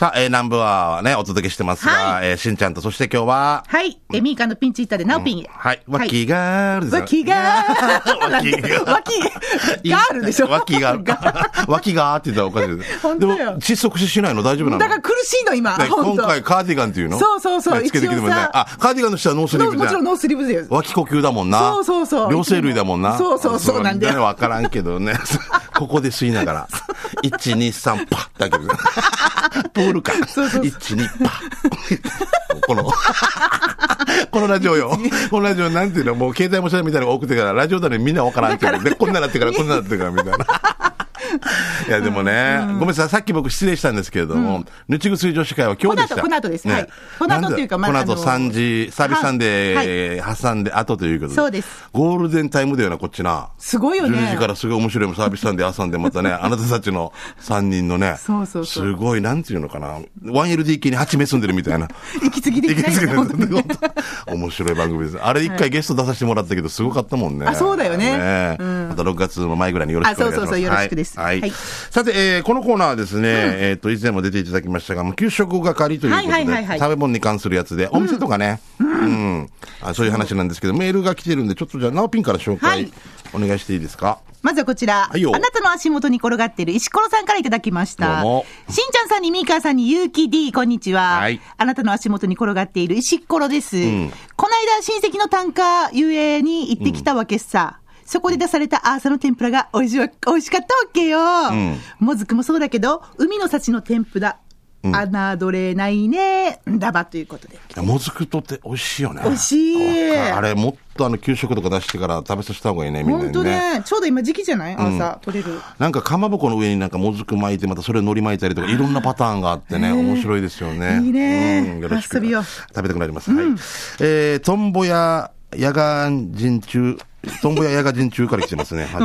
さあ、えー、南部はね、お届けしてますが、はえー、しんちゃんと、そして今日は、はい。え、ミーカのピンチヒッターでナオピンへ。はい、ワッキーガールですよ脇がー。脇が脇ガールでしょ脇が、脇がーって言ったらおかしいです。で本当よも、窒息死しないの大丈夫なの？だから苦しいの今。今回カーディガンっていうの？そうそうそうねつけてきてもね。あ、カーディガンの下はノースリーブじゃん。もちろんノースリーブですよ。脇呼吸だもんな。そうそうそう両生類だもんな。そうそうそうなんだよねわからんけどね。ここで吸いながら。1、2、3、パッだけ ど。プールか。そうそう1、2、パッ。この、このラジオよ。このラジオなんていうの、もう携帯もしないみたいなのが多くてから、ラジオだねみんなわからんけど、で、こんななってから、こんななってから、みたいな。いや、でもね、ごめんなさい、さっき僕失礼したんですけれども、ぬちぐすい女子会は今日でした。この後この後です。はい。この後っていうかまあこの後あの3時、サービスサンデー挟んで後ということで。そうです。ゴールデンタイムだよな、こっちな。すごいよね。12時からすごい面白いサービスサンデー挟んで、またね、あなたたちの3人のね、そうそうそう。すごい、なんていうのかな、1LDK に8名住んでるみたいな。息継ぎできない。ね面白い番組です。あれ一回ゲスト出させてもらったけど、すごかったもんね。あそうだよね。また6月の前ぐらいによろしくお願いします。あそうそうそうよろしくですはい。さて、えーこのコーナーはですね、えっと、以前も出ていただきましたが、給食係ということで、はいはいはいはい食べ物に関するやつで、お店とかね、うん、あそういう話なんですけど、メールが来てるんで、ちょっとじゃあ、ナオピンから紹介はい、お願いしていいですか？まずはこちら。はいよあなたの足元に転がっている石ころさんからいただきました。しんちゃんさんにミーカーさんにゆうき D、こんにちは。はいあなたの足元に転がっている石ころです。んこの間親戚の単価ゆえに行ってきたわけさ。そこで出されたアーサの天ぷらが美味しわ美味しかったわけよ。んもずくもそうだけど、海の幸の天ぷら。侮れないね。だばということで。もずくとって美味しいよね。美味しいあれ、もっとあの、給食とか出してから食べさせた方がいいね、みんな本にね。当ね、ちょうど今時期じゃない？朝、取れる。なんかかまぼこの上になんかもずく巻いて、またそれを海苔巻いたりとか、いろんなパターンがあってね、面白いですよね。いいねうんよろしく。遊びよ食べたくなります。はい。えー、トンボや、野が人中、トンボやヤガ人中から来てますね。はい。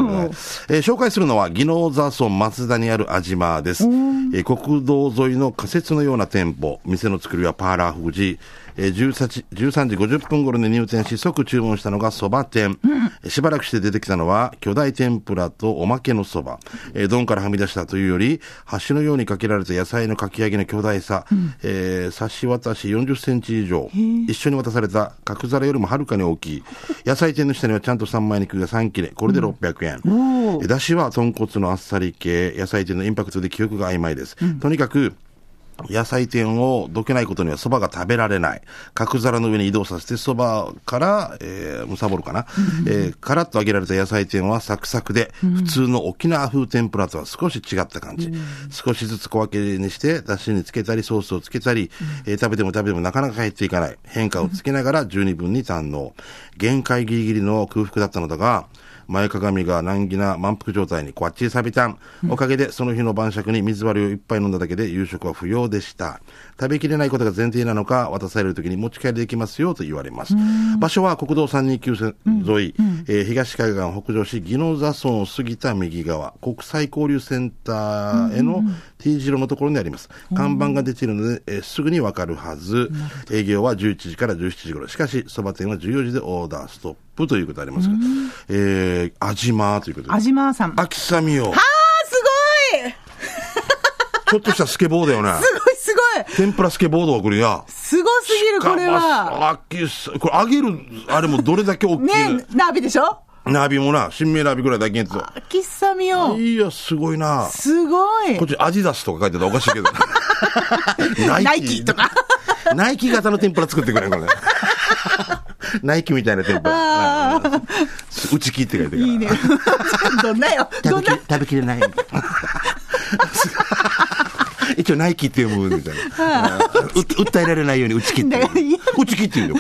えー紹介するのは、技能座村松田にあるアジマです。えー国道沿いの仮設のような店舗、店の作りはパーラー富士、えー13時 ,13 時50分頃に入店し即注文したのが蕎麦店、えーしばらくして出てきたのは巨大天ぷらとおまけの蕎麦、えー丼からはみ出したというより橋のようにかけられた野菜のかき揚げの巨大さ、えー差し渡し40センチ以上。一緒に渡された角皿よりもはるかに大きい。野菜店の下にはちゃんと三枚肉が3切れ。これで600円、えーだしは豚骨のあっさり系。野菜店のインパクトで記憶が曖昧です、とにかく野菜店をどけないことには蕎麦が食べられない。角皿の上に移動させて蕎麦から、えー、むさぼるかな。えー、カラッと揚げられた野菜店はサクサクで、普通の沖縄風天ぷらとは少し違った感じ。少しずつ小分けにして、だしにつけたり、ソースをつけたり、えー食べても食べてもなかなか入っていかない。変化をつけながら十二分に堪能。限界ギリギリの空腹だったのだが、前かがみが難儀な満腹状態にこっちりさびたん。おかげでその日の晩酌に水割りを一杯飲んだだけで夕食は不要でした。食べきれないことが前提なのか、渡される時に持ち帰りできますよと言われます。場所は国道329線沿い、えー東海岸を北上し、宜野座村を過ぎた右側、国際交流センターへの T 字路のところにあります。看板が出ているので、えーすぐにわかるはず。営業は11時から17時頃。しかし、蕎麦店は14時でオーダーストップということありますが、えー、あじまということで。あじまーさん。あ秋雨よ。ー、すごい ちょっとしたスケボーだよね。すごいすごい天ぷらスケボードが来るや。すごすぎる、これは。あきさこれ揚げる、あれもどれだけ大きいの？ねナビでしょ？ナビもな、新名ナビぐらいだけんと。喫茶みよ。いや、すごいな。すごいこっ。ちアジダスとか書いてたらおかしいけど。ナイキとか。ナイキ型の天ぷら作ってくれんこれ。ナイキみたいな天ぷら。打ち切って書いてるから。いいね。どんなよ。どんな食べきれ、食べきれない。一応ナイキって読むみたいな。う訴えられないように打ち切って。打ち切って言うよ、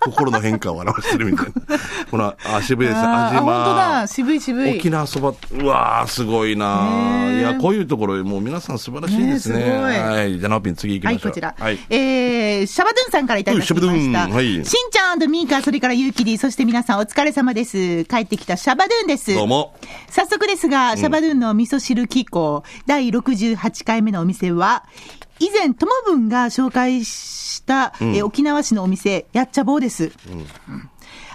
心の変化を表してるみたいな。この、あ、渋いです。味ま本当だ。渋い渋い。沖縄そば、うわー、すごいなねえいや、こういうところ、もう皆さん素晴らしいですね。ねえすはい。じゃあ、ナオピン次行きはい、ましょう。こちら。はい。えー、シャバドゥンさんからいただきました。うんシャバドゥンはいしんちゃんミーカー、それからユーキリ、そして皆さんお疲れ様です。帰ってきたシャバドゥンです。どうも。早速ですが、シャバドゥンの味噌汁機構、第68回目のお店は、以前、ともぶんが紹介した、えー沖縄市のお店、やっちゃぼうです。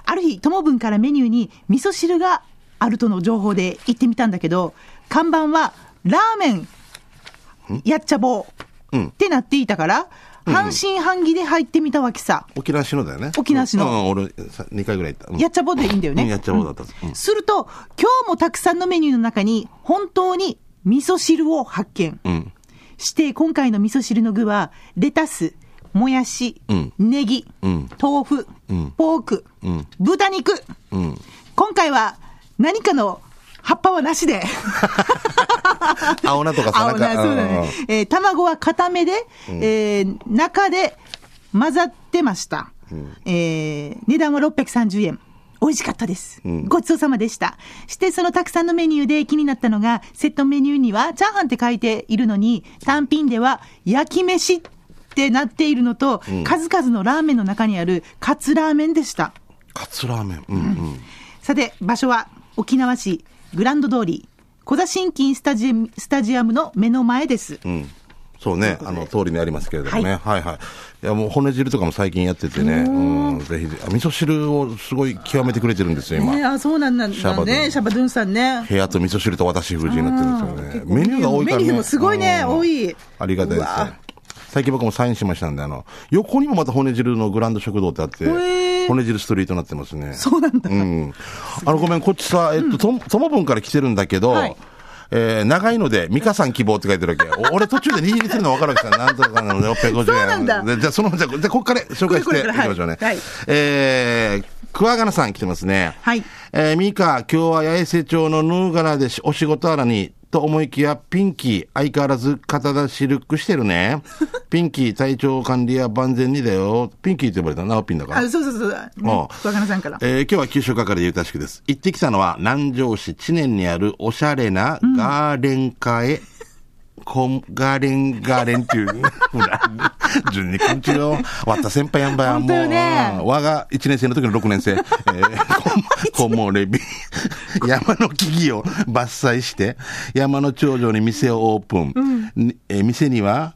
ある日、ともぶんからメニューに味噌汁があるとの情報で行ってみたんだけど、看板は、ラーメン、やっちゃぼう。うんってなっていたから、半信半疑で入ってみたわけさ。沖縄市のだよね。沖縄市のうん、うん俺、さ2回ぐらい行った。うんやっちゃぼでいいんだよね。うんやっちゃぼだったうんすると、今日もたくさんのメニューの中に、本当に味噌汁を発見。うん。して、今回の味噌汁の具は、レタス、もやし、うんネギ、うん豆腐、うんポーク、うん豚肉。うん。今回は何かの葉っぱはなしで。青菜とかさ、青菜、そうだね。えー卵は固めで、えー中で混ざってました。えー値段は630円。美味しかったです。ごちそうさまでした。して、そのたくさんのメニューで気になったのが、セットメニューにはチャーハンって書いているのに、単品では焼き飯ってなっているのと、数々のラーメンの中にあるカツラーメンでした。カツラーメン。うんうん。さて、場所は沖縄市グランド通り、小座新金スタジアムスタジアムの目の前です。うん。そうね、あの、通りにありますけれどもね。はい、はい、い。や、もう骨汁とかも最近やっててね、うん、ぜひ、あ味噌汁をすごい極めてくれてるんですよ、今。ね、あそうなんだシャバドゥンね、シャバドゥンさんね。部屋と味噌汁と私風になってるんですよね。メニューが多いからね。メニューもすごいねうん多いありがたいですね。最近僕もサインしましたんで、あの、横にもまた骨汁のグランド食堂ってあって骨汁ストリートになってますね。そうなんだ。うん。あの、ごめん、こっちさ、えっと、とも、ともぶんから来てるんだけど、はいえー、長いので、ミカさん希望って書いてるわけ。お俺途中で握りするの分かるわけさ、なんとかなので650円。じゃあ、その、じゃあ、じゃあここから紹介していきましょうね。はいはいえー、桑名さん来てますね。はいえー、ミカ、今日は八重瀬町のヌーガラでしお仕事あらに、と思いきや、ピンキー、相変わらず肩出しルックしてるね。ピンキー、体調管理や万全にだよ。ピンキーって呼ばれたナオピンだからあ。そうそうそう。ね若菜さんから。えー今日は九州係でゆたしくです。行ってきたのは南城市知念にあるおしゃれなガーレンカへ、コンガーレンガーレンっていう、ほら、順にこんちよ。わった先輩やんばやん。もう、我が1年生の時の6年生、えー、コンモレビ、山の木々を伐採して、山の頂上に店をオープン。にえー店には、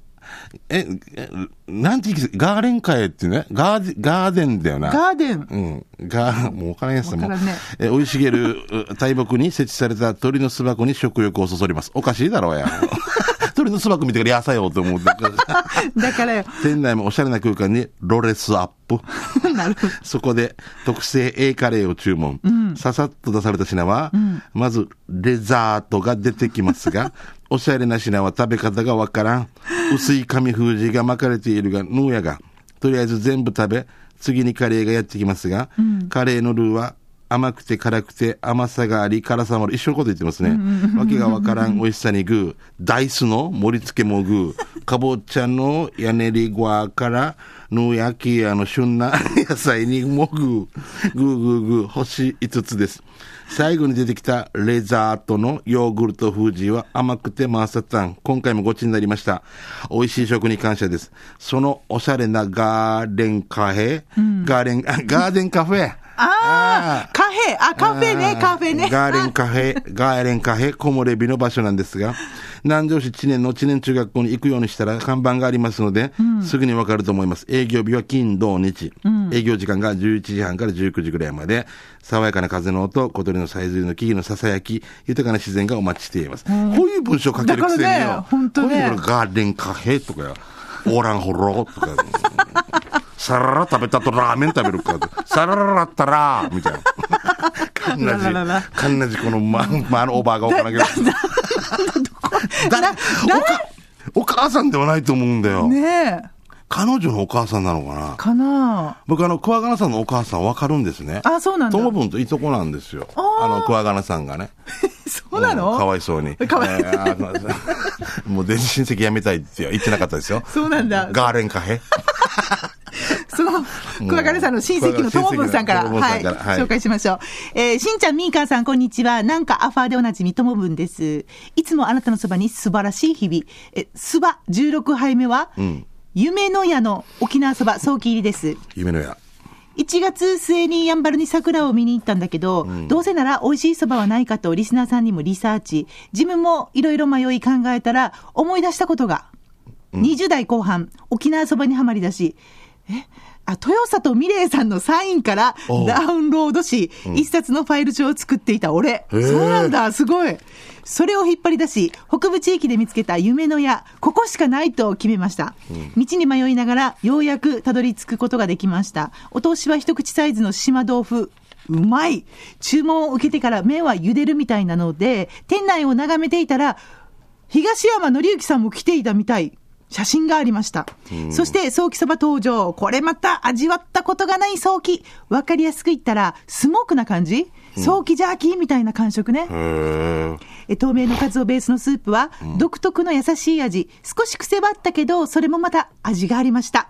え、えなんて言うガーレンカエってね、ガーデガーデンだよな。ガーデン。うん。が、もうお金ですもん。え、生い茂るう大木に設置された鳥の巣箱に食欲をそそります。おかしいだろうや。鳥の巣箱見てから野菜をと思って。だからよ。店内もおしゃれな空間にロレスアップ。なるほど。そこで特製 A カレーを注文。ささっと出された品は、まずレザートが出てきますが、おしゃれな品は食べ方がわからん。薄い紙封じが巻かれているが、ヌーヤが、とりあえず全部食べ、次にカレーがやってきますが、カレーのルーは甘くて辛くて甘さがあり辛さもある。一緒のこと言ってますね。わけがわからん美味しさにグー。ダイスの盛り付けもグー。かぼちゃの屋根りごわから、ぬやきやの旬な 野菜にもグー。グーグーグー。星5つです。最後に出てきたレザートのヨーグルト風ジは甘くてマーサタン。今回もごちになりました。美味しい食に感謝です。そのおしゃれなガーデンカフェ、ガーデン、あガーデンカフェ。ああ、カフェ、あ、カフェね、カフェね。ガーレンカフェ、ガーレンカフェ、木漏れ日の場所なんですが、南城市知念の知念中学校に行くようにしたら看板がありますので、すぐにわかると思います。営業日は金、土、日。営業時間が11時半から19時ぐらいまで、爽やかな風の音、小鳥のさえずりの木々のささやき、豊かな自然がお待ちしています。こういう文章書けるくせにだからねよ。本当ねガーレンカフェとかよ、オーランホロとか。サララ食べたとラーメン食べるか。サラララったらみたいな。かんなじららら、かんなじこのま、まあのおばあがわからんけど。だなおかお母さんではないと思うんだよ。ねえ。彼女のお母さんなのかな？かな？僕あの、桑名さんのお母さんわかるんですね。あそうなんだ友分といとこなんですよ。あの、桑名さんがね。そうなの、んかわいそうに。かわいえーあの もう、親戚辞めたいって言ってなかったですよ。そうなんだガーレンカフェ。その、桑原さんの親戚のともぶんさんから、はい、はい紹介しましょう。えーしんちゃん、みーかーさん、こんにちは。なんかアファーでおなじみともぶんです。いつもあなたのそばに素晴らしい日々。え、そば16杯目は、ん夢の屋の沖縄そば早期入りです。夢の屋。1月末にやんばるに桜を見に行ったんだけど、どうせなら美味しいそばはないかとリスナーさんにもリサーチ。自分もいろいろ迷い考えたら思い出したことが、20代後半、沖縄そばにはまりだし、あ、豊里美玲さんのサインからダウンロードし、一冊のファイル帳を作っていた俺。そうなんだ、すごい。それを引っ張り出し、北部地域で見つけた夢の屋、ここしかないと決めました。道に迷いながら、ようやくたどり着くことができました。お通しは一口サイズの島豆腐。うまい注文を受けてから麺は茹でるみたいなので、店内を眺めていたら、東山紀之さんも来ていたみたい。写真がありました。そして、ソーキそば登場。これまた味わったことがないソーキ。わかりやすく言ったら、スモークな感じ？ソーキジャーキーみたいな感触ね。え透明のカツオベースのスープは、独特の優しい味。少し癖はあったけど、それもまた味がありました。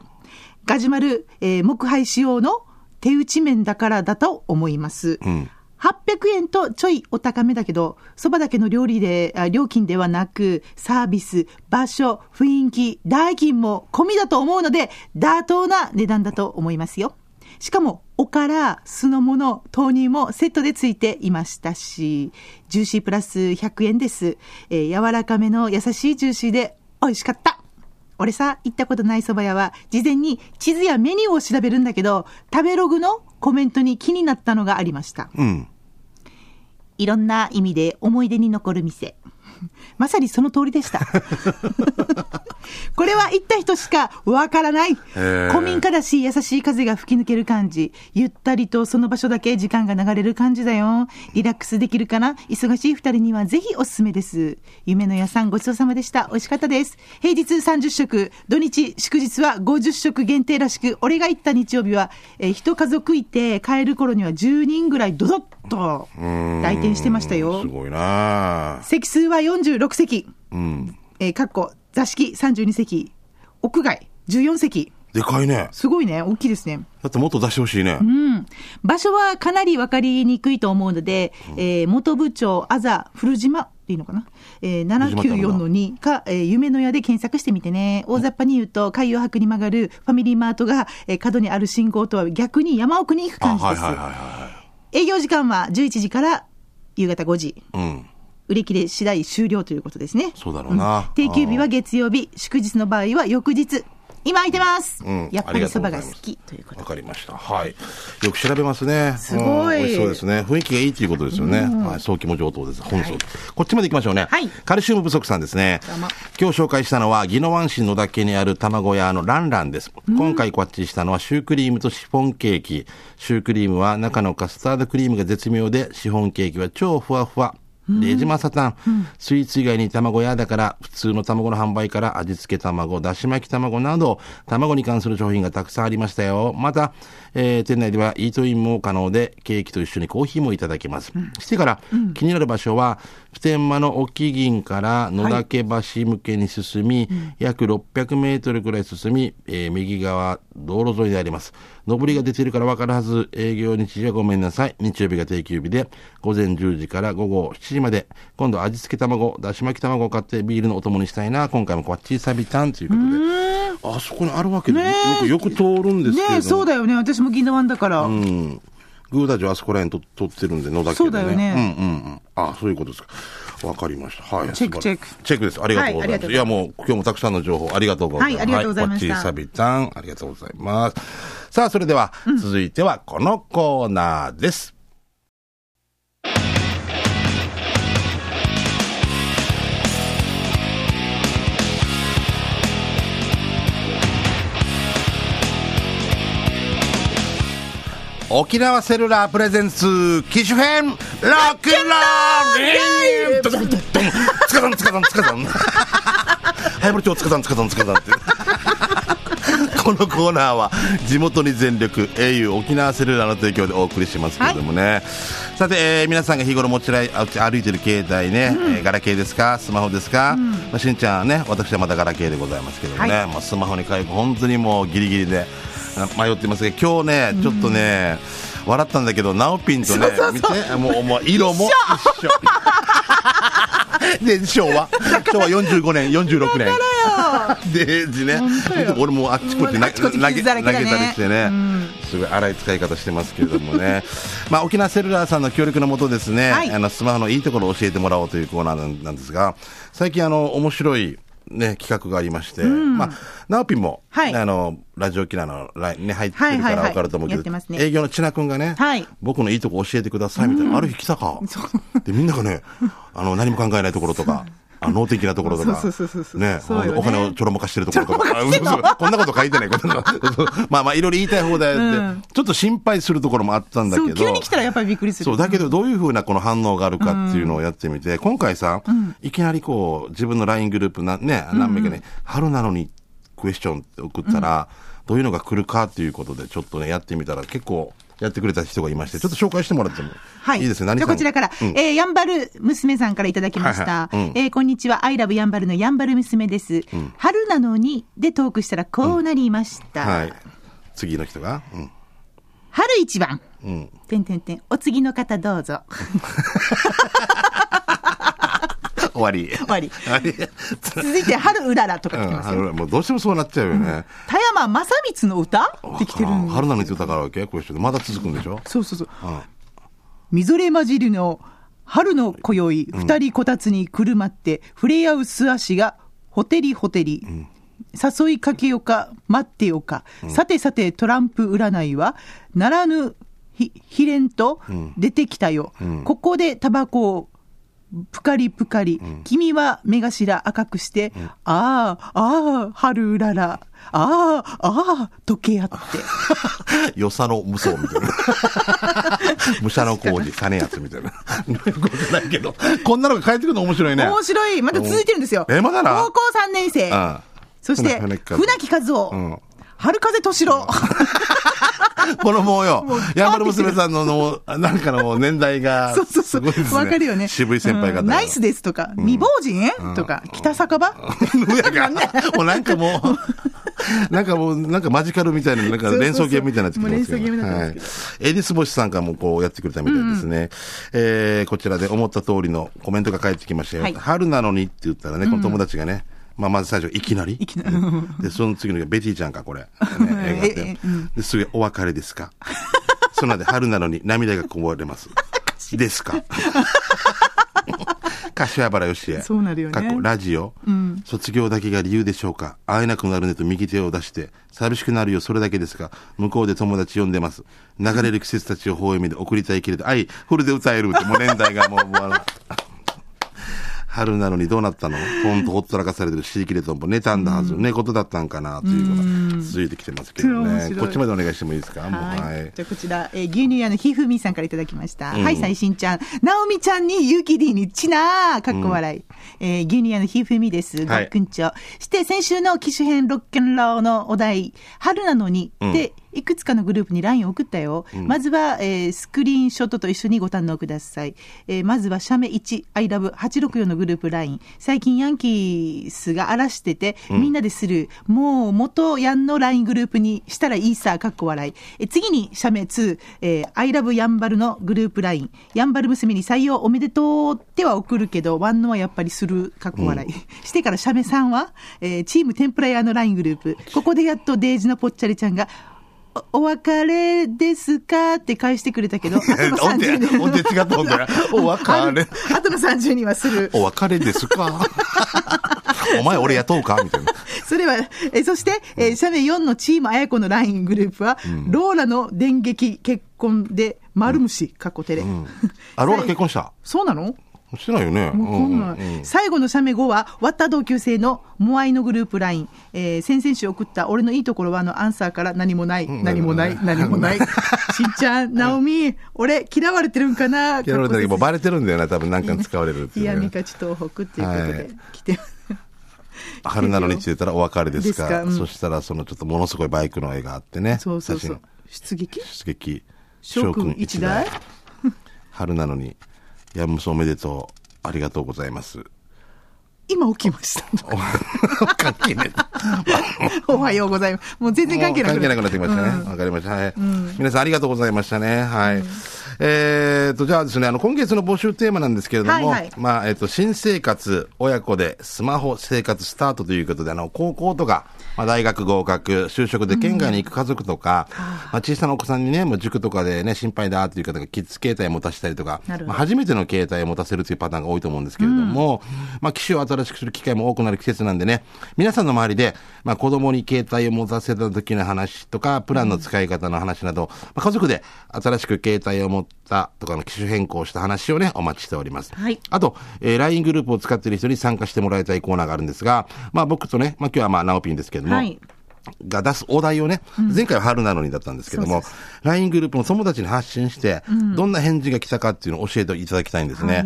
ガジュマル、えー木灰仕様の手打ち麺だからだと思います。ん800円とちょいお高めだけど、そばだけの料理で、料金ではなく、サービス、場所、雰囲気、代金も込みだと思うので、妥当な値段だと思いますよ。しかも、おから、酢の物、豆乳もセットでついていましたし、ジューシープラス100円です。えー柔らかめの優しいジューシーで美味しかった。俺さ、行ったことない蕎麦屋は、事前に地図やメニューを調べるんだけど、食べログのコメントに気になったのがありました。うん。いろんな意味で思い出に残る店。まさにその通りでした。これは行った人しかわからない。ー古民家らしい優しい風が吹き抜ける感じ。ゆったりとその場所だけ時間が流れる感じだよ。リラックスできるかな？忙しい二人にはぜひおすすめです。夢の屋さんごちそうさまでした。美味しかったです。平日30食、土日祝日は50食限定らしく、俺が行った日曜日は、えー一家族いて帰る頃には10人ぐらいドドッと来店してましたよす。ごいな席数は46席。うん。えー、かっこ座敷32席。屋外14席。でかいね。すごいね。大きいですね。だってもっと出してほしいね。うん。場所はかなり分かりにくいと思うので、えー元部長、あざ、古島っていいのかなえー、794の2か、えー夢の屋で検索してみてね。大雑把に言うと、海洋博に曲がるファミリーマートが、えー角にある信号とは逆に山奥に行くあ、感じです。はいはいはいは営業時間は11時から夕方5時。い。うん。売り切れ次第終了ということですね。そうだろうな定休日は月曜日、祝日の場合は翌日。今空いてます。うんやっぱありりそばが好きということわ。かりました。はい。よく調べますね。すごいうん美味しそうですね。雰囲気がいいということですよね。はい。早期も上等です。本草、こっちまで行きましょうね。はいカルシウム不足さんですね。今日紹介したのは、宜野湾市野田家にある卵屋のランランです。今回こっちしたのはシュークリームとシフォンケーキ。シュークリームは中のカスタードクリームが絶妙で、シフォンケーキは超ふわふわ。レジマサタン、スイーツ以外に卵屋だから、普通の卵の販売から味付け卵、だし巻き卵など、卵に関する商品がたくさんありましたよ。また、えー店内ではイートインも可能で、ケーキと一緒にコーヒーもいただけます。してから、気になる場所は、普天間の沖銀から野田家橋向けに進み、約600メートルくらい進み、えー右側、道路沿いであります。上りが出てるから分かるはず、営業日時はごめんなさい。日曜日が定休日で、午前10時から午後7時まで、今度味付け卵、だし巻き卵を買ってビールのお供にしたいな。今回もこっちサビタンということで。あそこにあるわけで、ねえよく、よく通るんですけれども。ねえ、そうだよね。私も銀座湾だから。うん。グーダジョあそこら辺と撮ってるんで、野田家でね。そうだよねうんうんうん。あそういうことですか。わかりました。はい。チェックチェックチェックです。ありがとうございます。はいや、もう、今日もたくさんの情報ありがとうございます。はいありがとうございましたこっちサビタン、ありがとうございます。さあ、それでは、続いてはこのコーナーです。沖縄セルラープレゼンツ機種編ロックンロール!ドドン!ドンドンつか?さんつか?さんつか?さんハイブル町つか?さんつか?さんつか?さんってこのコーナーは地元に全力 au 沖縄セルラーの提供でお送りしますけれどもね、さて、えー皆さんが日頃持ち歩いてる携帯ね、えーガラケーですか?スマホですか、まあ、しんちゃんはね私はまだガラケーでございますけどもね、はいまあ、スマホに変え本当にもうギリギリであ迷ってますけど今日ねちょっとね、笑ったんだけどナオピンとね見てもうもう色も一緒。で昭和。昭和45年46年。ででね俺もあっちこっち投げ投げたりしてね、すごい荒い使い方してますけれどもね、まあ、沖縄セルラーさんの協力のもとですね、はい。あのスマホのいいところを教えてもらおうというコーナーなんですが最近あの面白いね、企画がありまして、まあ、ナオピも、はい。あの、ラジオキラのラインね、入ってるからはいはい。はい分かると思うけど、ね。営業の千奈君がね、はい。僕のいいとこ教えてくださいみたいな、ある日来たか。で、みんながね、あの、何も考えないところとか、あの、能的なところとか、ね、お金をちょろまかしてるところとか、こんなこと書いてない。こと。まあまあ、いろいろ言いたい放題やって、ちょっと心配するところもあったんだけど、急に来たらやっぱりびっくりする。そう、だけどどういうふうなこの反応があるかっていうのをやってみて、今回さ、いきなりこう、自分の LINE グループな、ね、何名かね、春なのにクエスチョンって送ったら、どういうのが来るかっていうことで、ちょっとね、やってみたら結構、やってくれた人がいまして、ちょっと紹介してもらってもはい。いいですね、何じゃこちらから、うんえーやんばる娘さんからいただきました。はいはいうんえーこんにちは。アイラブやんばるのやんばる娘です。春なのにでトークしたらこうなりました。はい。次の人が、うん。春一番。うん。てんてんてん。お次の方どうぞ。終わり。終わり。続いて、春うららとかうん来てますよ。春もうどうしてもそうなっちゃうよね。田山正光の歌？って来てるん春なの歌からわけこういう人でまだ続くんでしょ？そうそうそう。うん。みぞれ混じりの春の今宵、二人こたつにくるまって、触れ合う素足が、ほてりほてり。誘いかけよか、待ってよか。さてさて、トランプ占いは、ならぬ、ひ、ひれんと、出てきたよ。ここでタバコを、ぷかりぷかり、君は目頭赤くして、ああ、ああ、春うらら、ああ、ああ、溶け合って。よさの無双みたいな。武者の工事、さねやつみたいな。よくわからないけど。こんなのが返ってくるの面白いね。面白い。まだ続いてるんですよ。えまだな高校3年生。うんそして、船木和夫船木和夫。うん春風敏郎。このもうよ、ヤンバル娘さんのの、なんかの年代が、そうそうそう。すごいですね。わかるよね。渋い先輩方ナイスですとか、未亡人？とか、北酒場？もうなんかもう、なんかもう、なんかマジカルみたいな、なんか連想ゲームみたいになってきてますけど。はい。エディス・ボシさんからもこうやってくれたみたいですね。えー、こちらで思った通りのコメントが返ってきましたよ。はい春なのにって言ったらね、この友達がね、まあ、まず最初、いきなり。いきなりで、その次のがベティちゃんか、これ。ね、映画えで。で、すぐお別れですか？その後、春なのに涙がこぼれます。ですか？柏原よしえ。そうなるよね過去ラジオ、卒業だけが理由でしょうか？会えなくなるねと右手を出して、寂しくなるよ、それだけですが、向こうで友達呼んでます。流れる季節たちを微笑みで送りたいけれど、愛、フルで歌えるって、もう年代がもう、もう春なのにどうなったの？ほんとほっとらかされてる尻切れとんぼ、寝たんだはず、寝言だったんかな、というのが続いてきてますけどね。こっちまでお願いしてもいいですか？はい。はい。じゃあこちら、えー牛乳屋のひふみさんからいただきました。はい、最新ちゃん。なおみちゃんにゆうきりにちなーかっこ笑い。えー牛乳屋のひふみです。ごはいっくんちょ。して、先週の機種編ロッケンローのお題、春なのに、で、いくつかのグループに LINE を送ったよ。まずは、えースクリーンショットと一緒にご堪能ください。えーまずは、写メ1、ILOVE864 のグループ LINE。最近ヤンキースが荒らしてて、みんなでする、もう元ヤンの LINE グループにしたらいいさ、かっこ笑い。えー次に、写メ2、えー、ILOVE ヤンバルのグループ LINE。ヤンバル娘に採用おめでとうっては送るけど、ワンのはやっぱりする、かっこ笑い。してから、写メ3は、えーチーム天ぷら屋の LINE グループ。ここでやっとデイジのぽっちゃりちゃんが、おお別れですか？って返してくれたけど、あとの音程、30人音程違った音程。お別れ。あとの30人はする。お別れですか？お前俺雇うか？みたいな。それは、えそして、えー、写メ4のチームあやこの LINE グループは、ローラの電撃結婚で丸虫、かっこテレ。あ、ローラ結婚した？そうなの？してないよね。もうこんなんうん最後の写メ5は、終わった同級生のモアイのグループ LINE。えー先々週送った俺のいいところはのアンサーから何もない、何もない、何もない。しんちゃん、ナオミ、俺嫌われてるんかな？嫌われたけど、もうかっバレてるんだよな、多分何かに使われるっていうね。三勝東北っていうことはいで来てます。春なのにって言ったらお別れですか？うんそしたら、そのちょっとものすごいバイクの絵があってね。そうそうそう写。出撃？真出撃。翔くん一台春なのに、やむそおめでとう。ありがとうございます。今起きました。関係ない。おはようございます。もう全然関係なくもう関係なくなってきましたね。わ、かりました。はい、皆さんありがとうございましたね。はい。えーと、じゃあですね、あの、今月の募集テーマなんですけれども、はいはいまあ、えっ、と、新生活、親子でスマホ生活スタートということで、あの、高校とか、まあ、大学合格、就職で県外に行く家族とか、まあ、小さなお子さんにね、もう塾とかでね、心配だっていう方がキッズ携帯を持たせたりとか、まあ、初めての携帯を持たせるというパターンが多いと思うんですけれども、まあ、機種を新しくする機会も多くなる季節なんでね、皆さんの周りで、まあ、子供に携帯を持たせた時の話とか、プランの使い方の話など、まあ、家族で新しく携帯を持ったとかの機種変更した話をね、お待ちしております。はい。あと、えー LINE グループを使っている人に参加してもらいたいコーナーがあるんですが、まあ僕とね、まあ今日はまあナオピンですけれども、はい。が出すお題をね、前回は春なのにだったんですけども、LINE グループの友達に発信して、どんな返事が来たかっていうのを教えていただきたいんですね。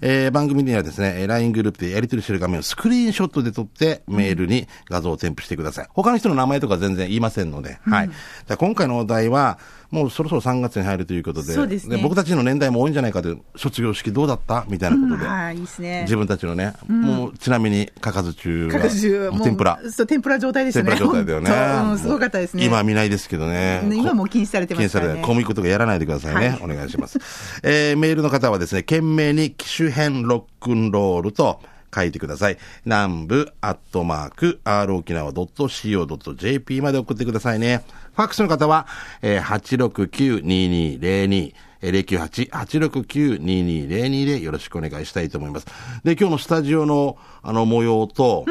えー番組にはですね、えー LINE グループでやり取りしてる画面をスクリーンショットで撮って、メールに画像を添付してください。他の人の名前とか全然言いませんので、はい。じゃあ今回のお題は、もうそろそろ3月に入るということで、そうですね僕たちの年代も多いんじゃないかという、卒業式どうだった？みたいなことで。はい、いいですね。自分たちのね、もうちなみに、かかず中は、各種、もう天ぷら。そう、天ぷら状態でしたね。天ぷら状態だよねうん、すごかったですね。今は見ないですけどね。ね今もう禁止されてますね禁止されて小麦粉とかやらないでくださいね。はいお願いします。えー、メールの方はですね、懸命に機種編ロックンロールと書いてください。南部アットマーク、r 沖縄 .co.jp まで送ってくださいね。ファックスの方は、えー、869-2202。えー098-869-2202でよろしくお願いしたいと思います。で、今日のスタジオの、あの、模様と、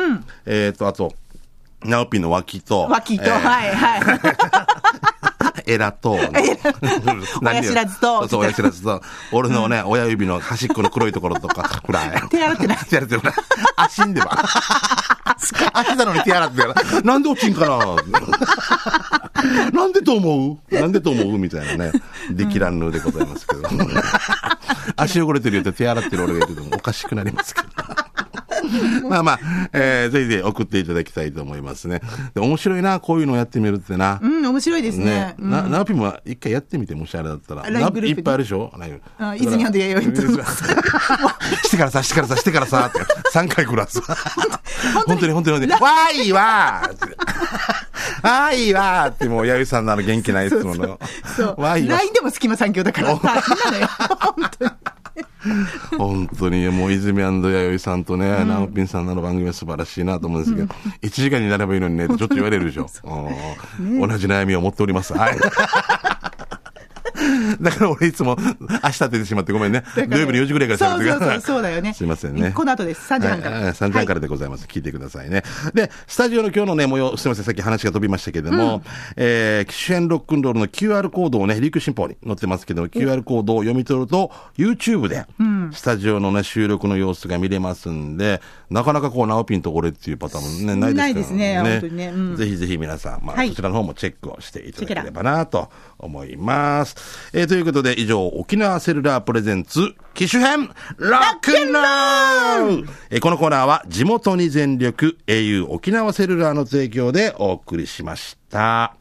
えっ、と、あと、ナオピの脇と、脇と、えーはい、はい。エラと、親知らずとそう親知らずと、俺のね、親指の端っこの黒いところとか、くら い。手洗ってない手洗ってない。足んでば。足なのに手洗ってない。なんで落ちんかな？なんでと思う？なんでと思う？みたいなね。できらんぬでございますけど。足汚れてるよって手洗ってる俺が言っててもおかしくなりますけど。まあまあ、えー、ぜひぜひ送っていただきたいと思いますね。で面白いな、こういうのやってみるってな。うん、面白いですねね。うんな、ナオピも一回やってみて、もしあれだったら。にいっぱいあるでしょ ?LINE あ泉アンド弥生と してからさ、してからさ、してからさ、って3回くらす。本当に？本当に本当に。わーいわーわーいわーってもう、弥生さんのあの元気ないいつもの。そう。わーいわ LINE でも隙間産業だから大変なのよ。本当に。本当に、もう、泉弥生さんとね、ナオピンさんの番組は素晴らしいなと思うんですけど、1時間になればいいのにね、ってちょっと言われるでしょ。うん同じ悩みを持っております。はい。だから俺いつも明日出てしまってごめんね。土曜日の4時ぐらいから喋ってください。そうそうそうそうだよね。すいませんね。この後です。3時半から。はいはい3時半からでございます。聞いてくださいね。で、スタジオの今日のね、模様、すいません、さっき話が飛びましたけれども、えー、機種編ロックンロールの QR コードをね、リーク新報に載ってますけど、QR コードを読み取ると、YouTube で、スタジオのね、収録の様子が見れますんで、なかなかこう、ナオピンと俺っていうパターンもね、ないですからないですね。本当にね。うん。ぜひぜひ皆さん、まあ、はい。こちらの方もチェックをしていただければなと思います。えーということで、以上、沖縄セルラープレゼンツ、機種編、ロックンロールえーこのコーナーは、地元に全力、au 沖縄セルラーの提供でお送りしました。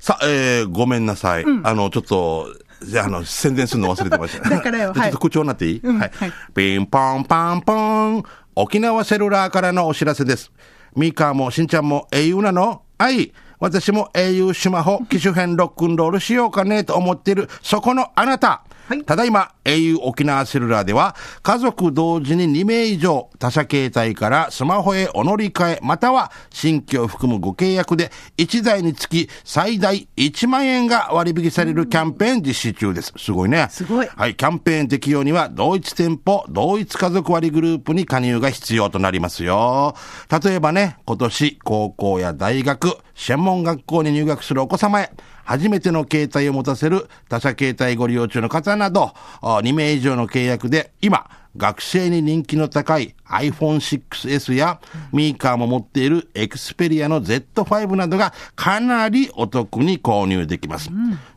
さあ、えー、ごめんなさい。あの、ちょっと、じゃあ、あの、宣伝するの忘れてました。だからよちょっはいと口調になっていい、はいはい。ピンポンパンポン。沖縄セルラーからのお知らせです。ミカもしんちゃんも au なの？はい。私も au スマホ機種編ロックンロールしようかねと思っている、そこのあなた。はいただいま au 沖縄セルラーでは家族同時に2名以上他社携帯からスマホへお乗り換えまたは新規を含むご契約で1台につき最大1万円が割引されるキャンペーン実施中です。すごいね。すごいはい、キャンペーン適用には、同一店舗、同一家族割グループに加入が必要となりますよ。例えばね、今年、高校や大学、専門学校に入学するお子様へ、初めての携帯を持たせる他社携帯ご利用中の方など、2名以上の契約で、今、学生に人気の高い iPhone6S やミーカーも持っている Xperia の Z5 などがかなりお得に購入できます。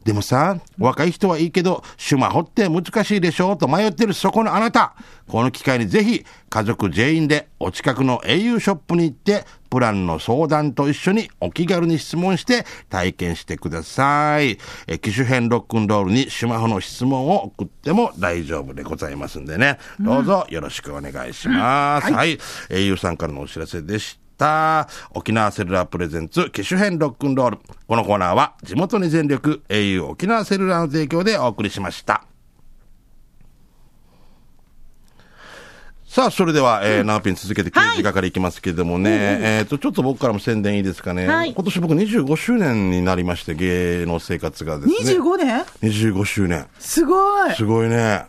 でもさ、若い人はいいけど、スマホって難しいでしょと迷ってるそこのあなた。この機会にぜひ家族全員でお近くの au ショップに行ってプランの相談と一緒にお気軽に質問して体験してください。え機種編ロックンロールにスマホの質問を送っても大丈夫でございますんでね。どうぞよろしくお願いします。はい、au さんからのお知らせでした。した。沖縄セルラープレゼンツ、機種編ロックンロール。このコーナーは、地元に全力、au 沖縄セルラーの提供でお送りしました。さあ、それでは、えー、ナーピン続けて刑事係いきますけれどもね、えっ、と、ちょっと僕からも宣伝いいですかね。はい今年僕25周年になりまして、芸能生活がですね。25年？25周年。すごい。すごいね。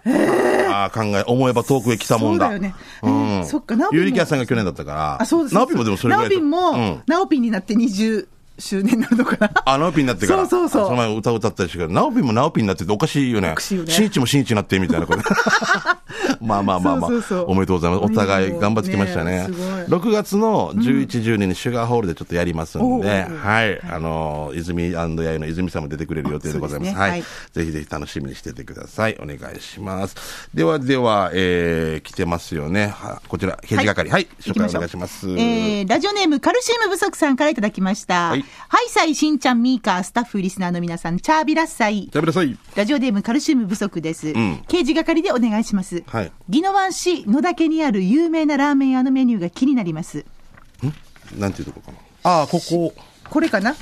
ああ、考え、思えば遠くへ来たもんだ。そうだよねうん。えーそっかナオピンもゆりきやさんが去年だったから。あ、そうです。ナオピンもでもそれぐらいだナオピンも、うん。ナオピンになって20周年になるのかな？あ、ナオピンになってから。そうそうそうあその前歌歌ったりしてから、ナオピンもナオピンになってておかしいよね。おかしいよね新一も新一になってみたいなこと。まあまあまあまあおめでとうございます。お互い頑張ってきましたね。ねすごい6月の11、12にシュガーホールでちょっとやりますんで、はい。あの、泉やいの泉さんも出てくれる予定でございます。はい、ぜひぜひ楽しみにしててください。お願いします。ではでは、えー、来てますよね。はこちら、刑事係。はい。紹介お願いします。えー、ラジオネームカルシウム不足さんからいただきました。ははいい。はいさい、しんちゃん、ミーカー、スタッフ、リスナーの皆さん、チャービラッサイ。じゃあ、ください。ラジオネームカルシウム不足です。ん刑事係でお願いします。はい宜野湾市野岳にある有名なラーメン屋のメニューが気になります。なんていうとこかな。ああ、ここ。これかな？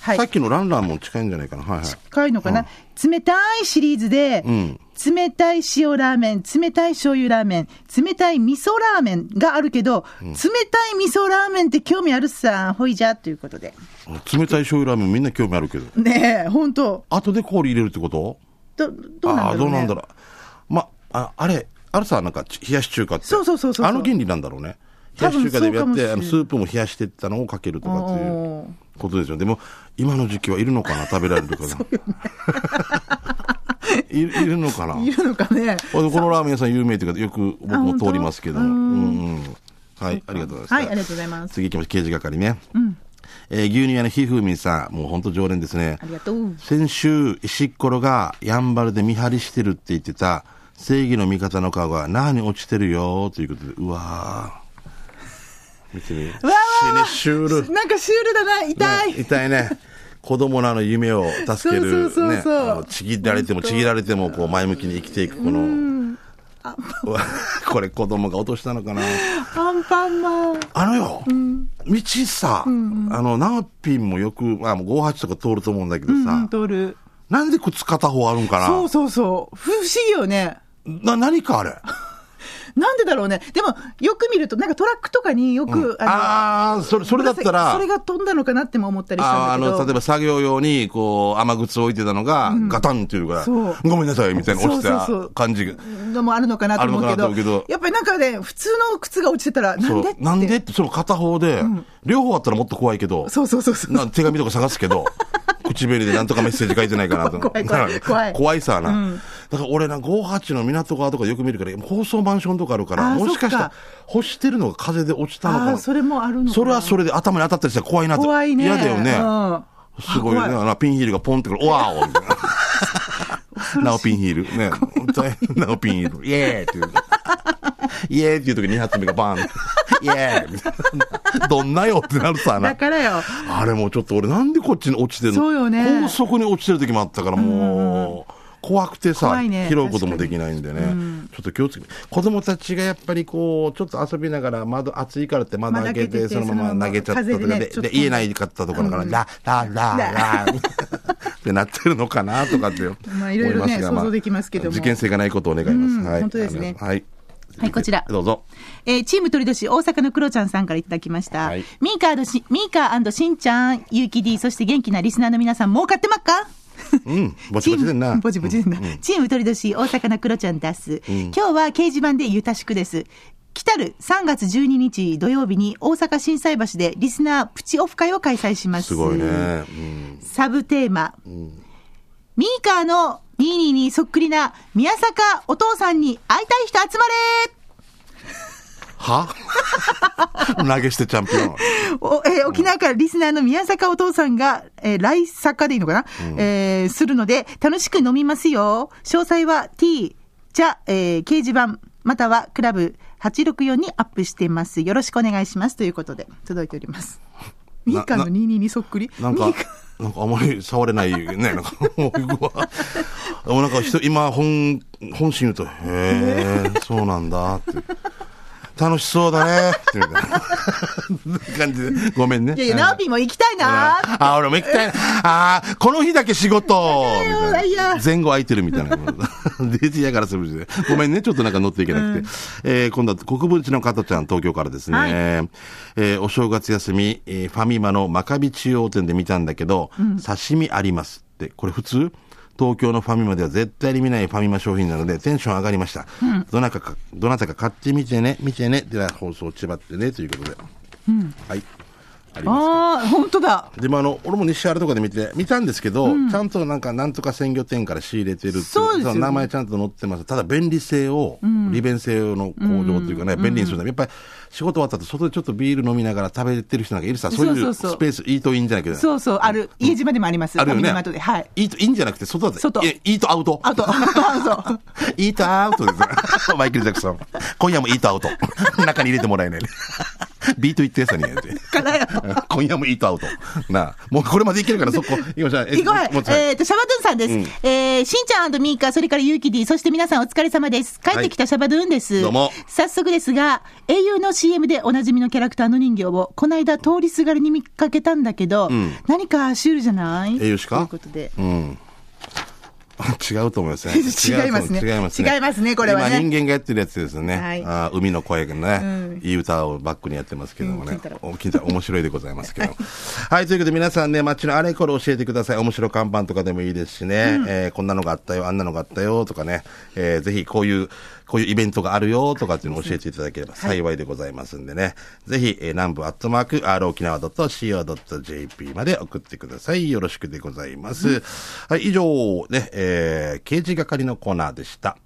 はいさっ。きのランランも近いんじゃないかな。はいはい。近いのかな、冷たいシリーズで、ん冷たい塩ラーメン、冷たい醤油ラーメン、冷たい味噌ラーメンがあるけど、冷たい味噌ラーメンって興味あるさ、ほいじゃということで。冷たい醤油ラーメンみんな興味あるけど。ねえ、本当後で氷入れるってこと？ど、どうなんだろう、ね、ああ、どうなんだろう。ま、あ、あれ、あれさ、なんか、ち冷やし中華って。そうそうそうそうあの原理なんだろうね。冷やし中華でやって、あのスープも冷やしてったのをかけるとかっていうことですよ。でも、今の時期はいるのかな？食べられるかな？いるいるのかな？いるのかね。このラーメン屋さん有名というか、よく僕も通りますけども。うんうんはい、ありがとうございます。はい、ありがとうございます。次行きます。刑事係ね。えー牛乳屋のひふみんさん、もう本当常連ですねあ。りがとう。先週、石っころがやんばるで見張りしてるって言ってた、正義の味方の顔が何に落ちてるよということで、うわー見てみ。わーシュール。なんかシュールだな、痛い。ね痛いね。子供のあの夢を助ける。そうそうそうそうねちぎられてもちぎられてもこう前向きに生きていくこの。これ子供が落としたのかな。アンパンマン。あのよ、道さ、あの、ナーピンもよく、まあ、もう58とか通ると思うんだけどさ、うん。なんで靴片方あるんかなそうそうそう。不思議よね。な、何かあれ。なんでだろうね。でも、よく見ると、なんかトラックとかによく、あの、ああ、それ、それだったら、それが飛んだのかなっても思ったりしたんだけど。の、例えば作業用に、こう、雨靴を置いてたのが、ガタンっていうから、そうごめんなさい、みたいな落ちた感じが。のもあるのかなと思うけどけどやっぱりなんかね、普通の靴が落ちてたら、なんでって。なんでって、その片方で、両方あったらもっと怖いけど、そうそうそうそう。な手紙とか探すけど、唇でなんとかメッセージ書いてないかなと。怖い怖い 怖い怖いさな。だから俺な、58の港川とかよく見るから、高層マンションとかあるから、もしかしたら干してるのが風で落ちたのかそれもあるのそれはそれで頭に当たったりしたら怖いなと。怖いね。嫌だよね。うんすごいね。あのピンヒールがポンってくる。わーおみたいな。ナオピンヒール。ね。本当にナオピンヒール。イエーっていう。イエーっていう時に2発目がバーン。イエーみたいな。どんなよってなるさなだ。からよ。あれもうちょっと俺なんでこっちに落ちてんのそうよね高速に落ちてる時もあったからもう、怖くてさ、ね拾うこともできないんでね。ちょっと気をつけて。子供たちがやっぱりこう、ちょっと遊びながら窓、暑いからって窓開けて、そのまま投げちゃったとかで、風で言えないかったところから、ラ、ラ、ラ、ラ、ってなってるのかなとかって思いますが。まあいろいろね想像できますけども事件性がないことを願います。うんはい。本当ですねはい。はいこちら どうぞ。えーチーム鳥年大阪のクロちゃんさんからいただきました。はいミーカーし、ミーカーしんちゃん、ゆうき D、そして元気なリスナーの皆さん、儲かってまっか？うん。ぼちぼちでんな。チームぼちぼちでんな。チーム鳥年大阪のクロちゃんです。今日は掲示板でゆたしくです。来たる3月12日土曜日に大阪心斎橋でリスナープチオフ会を開催します。すごいね。うん。サブテーマ。ミーカーのニーニーにそっくりな宮坂お父さんに会いたい人集まれは？投げしてチャンピオン。おえー沖縄からリスナーの宮坂お父さんが、えー来坂でいいのかな、えーするので、楽しく飲みますよ。詳細は T、じゃ、えー掲示板、またはクラブ864にアップしています。よろしくお願いします。ということで、届いております。ミーカーの22にそっくり？なんかなんかあまり触れないね。なんか、もう僕は。でもなんか人、今、本、本心言うと、へえ、そうなんだって。楽しそうだね。ってみたいな感じで。ごめんね。いやいや、ナオピーも行きたいなーあ、俺も行きたいな。あーこの日だけ仕事みたいな。前後空いてるみたいな。デジやからするで。ごめんね、ちょっとなんか乗っていけなくて。えー今度は国分寺の加トちゃん、東京からですね。はいえーお正月休み、えーファミマのマカビ中央店で見たんだけど、刺身ありますって。これ普通？東京のファミマでは絶対に見ないファミマ商品なのでテンション上がりました。どなたか、どなたか買ってみてね、見てね。では放送ちばってね、ということで。はい。ありますああ、本当だ。でもあの、俺も西原とかで見て、見たんですけど、ちゃんとなんか、なんとか鮮魚店から仕入れてるっていうそうですよねの名前ちゃんと載ってます。ただ便利性を、利便性の向上というかね、便利にするためやっぱり仕事終わった後、外でちょっとビール飲みながら食べてる人なんかいるさ、そういうスペース、イートインじゃなくて、そうそう、ある。家島でもあります。あるよね。はい。イートインじゃなくて、外だ。外イートアウト。あと、そう。イートアウトです。マイケル・ジャクソン。今夜もイートアウト。中に入れてもらえないね。ビートイットやさにやって。からよ。今夜もイートアウト。なあ、もうこれまでいけるから、そこ、行きましょう。えいこうえっ、と、シャバドゥンさんです。えー、しんちゃんミーカ、それからユーキディ、そして皆さんお疲れ様です。帰ってきたシャバドゥンです。どうも早速ですが、英雄の CM でおなじみのキャラクターの人形を、この間通りすがりに見かけたんだけど、何かシュールじゃない？英雄しか？ということで。うん。違うと思いますね。違いますね違いますね。違いますねこれはね今人間がやってるやつですよね。はいあー海の声がね、うんいい歌をバックにやってますけどもねうん金太郎。お金太郎面白いでございますけど。はい、ということで皆さんね、街のあれこれ教えてください。面白看板とかでもいいですしね。えーこんなのがあったよ、あんなのがあったよとかね。えーぜひこういう、こういうイベントがあるよとかっていうのを教えていただければ幸いでございますんでね。ぜひ、えー南部アットマーク、r 沖縄 .co.jp まで送ってください。よろしくでございます。はい、以上、ね、えー刑事係のコーナーでした。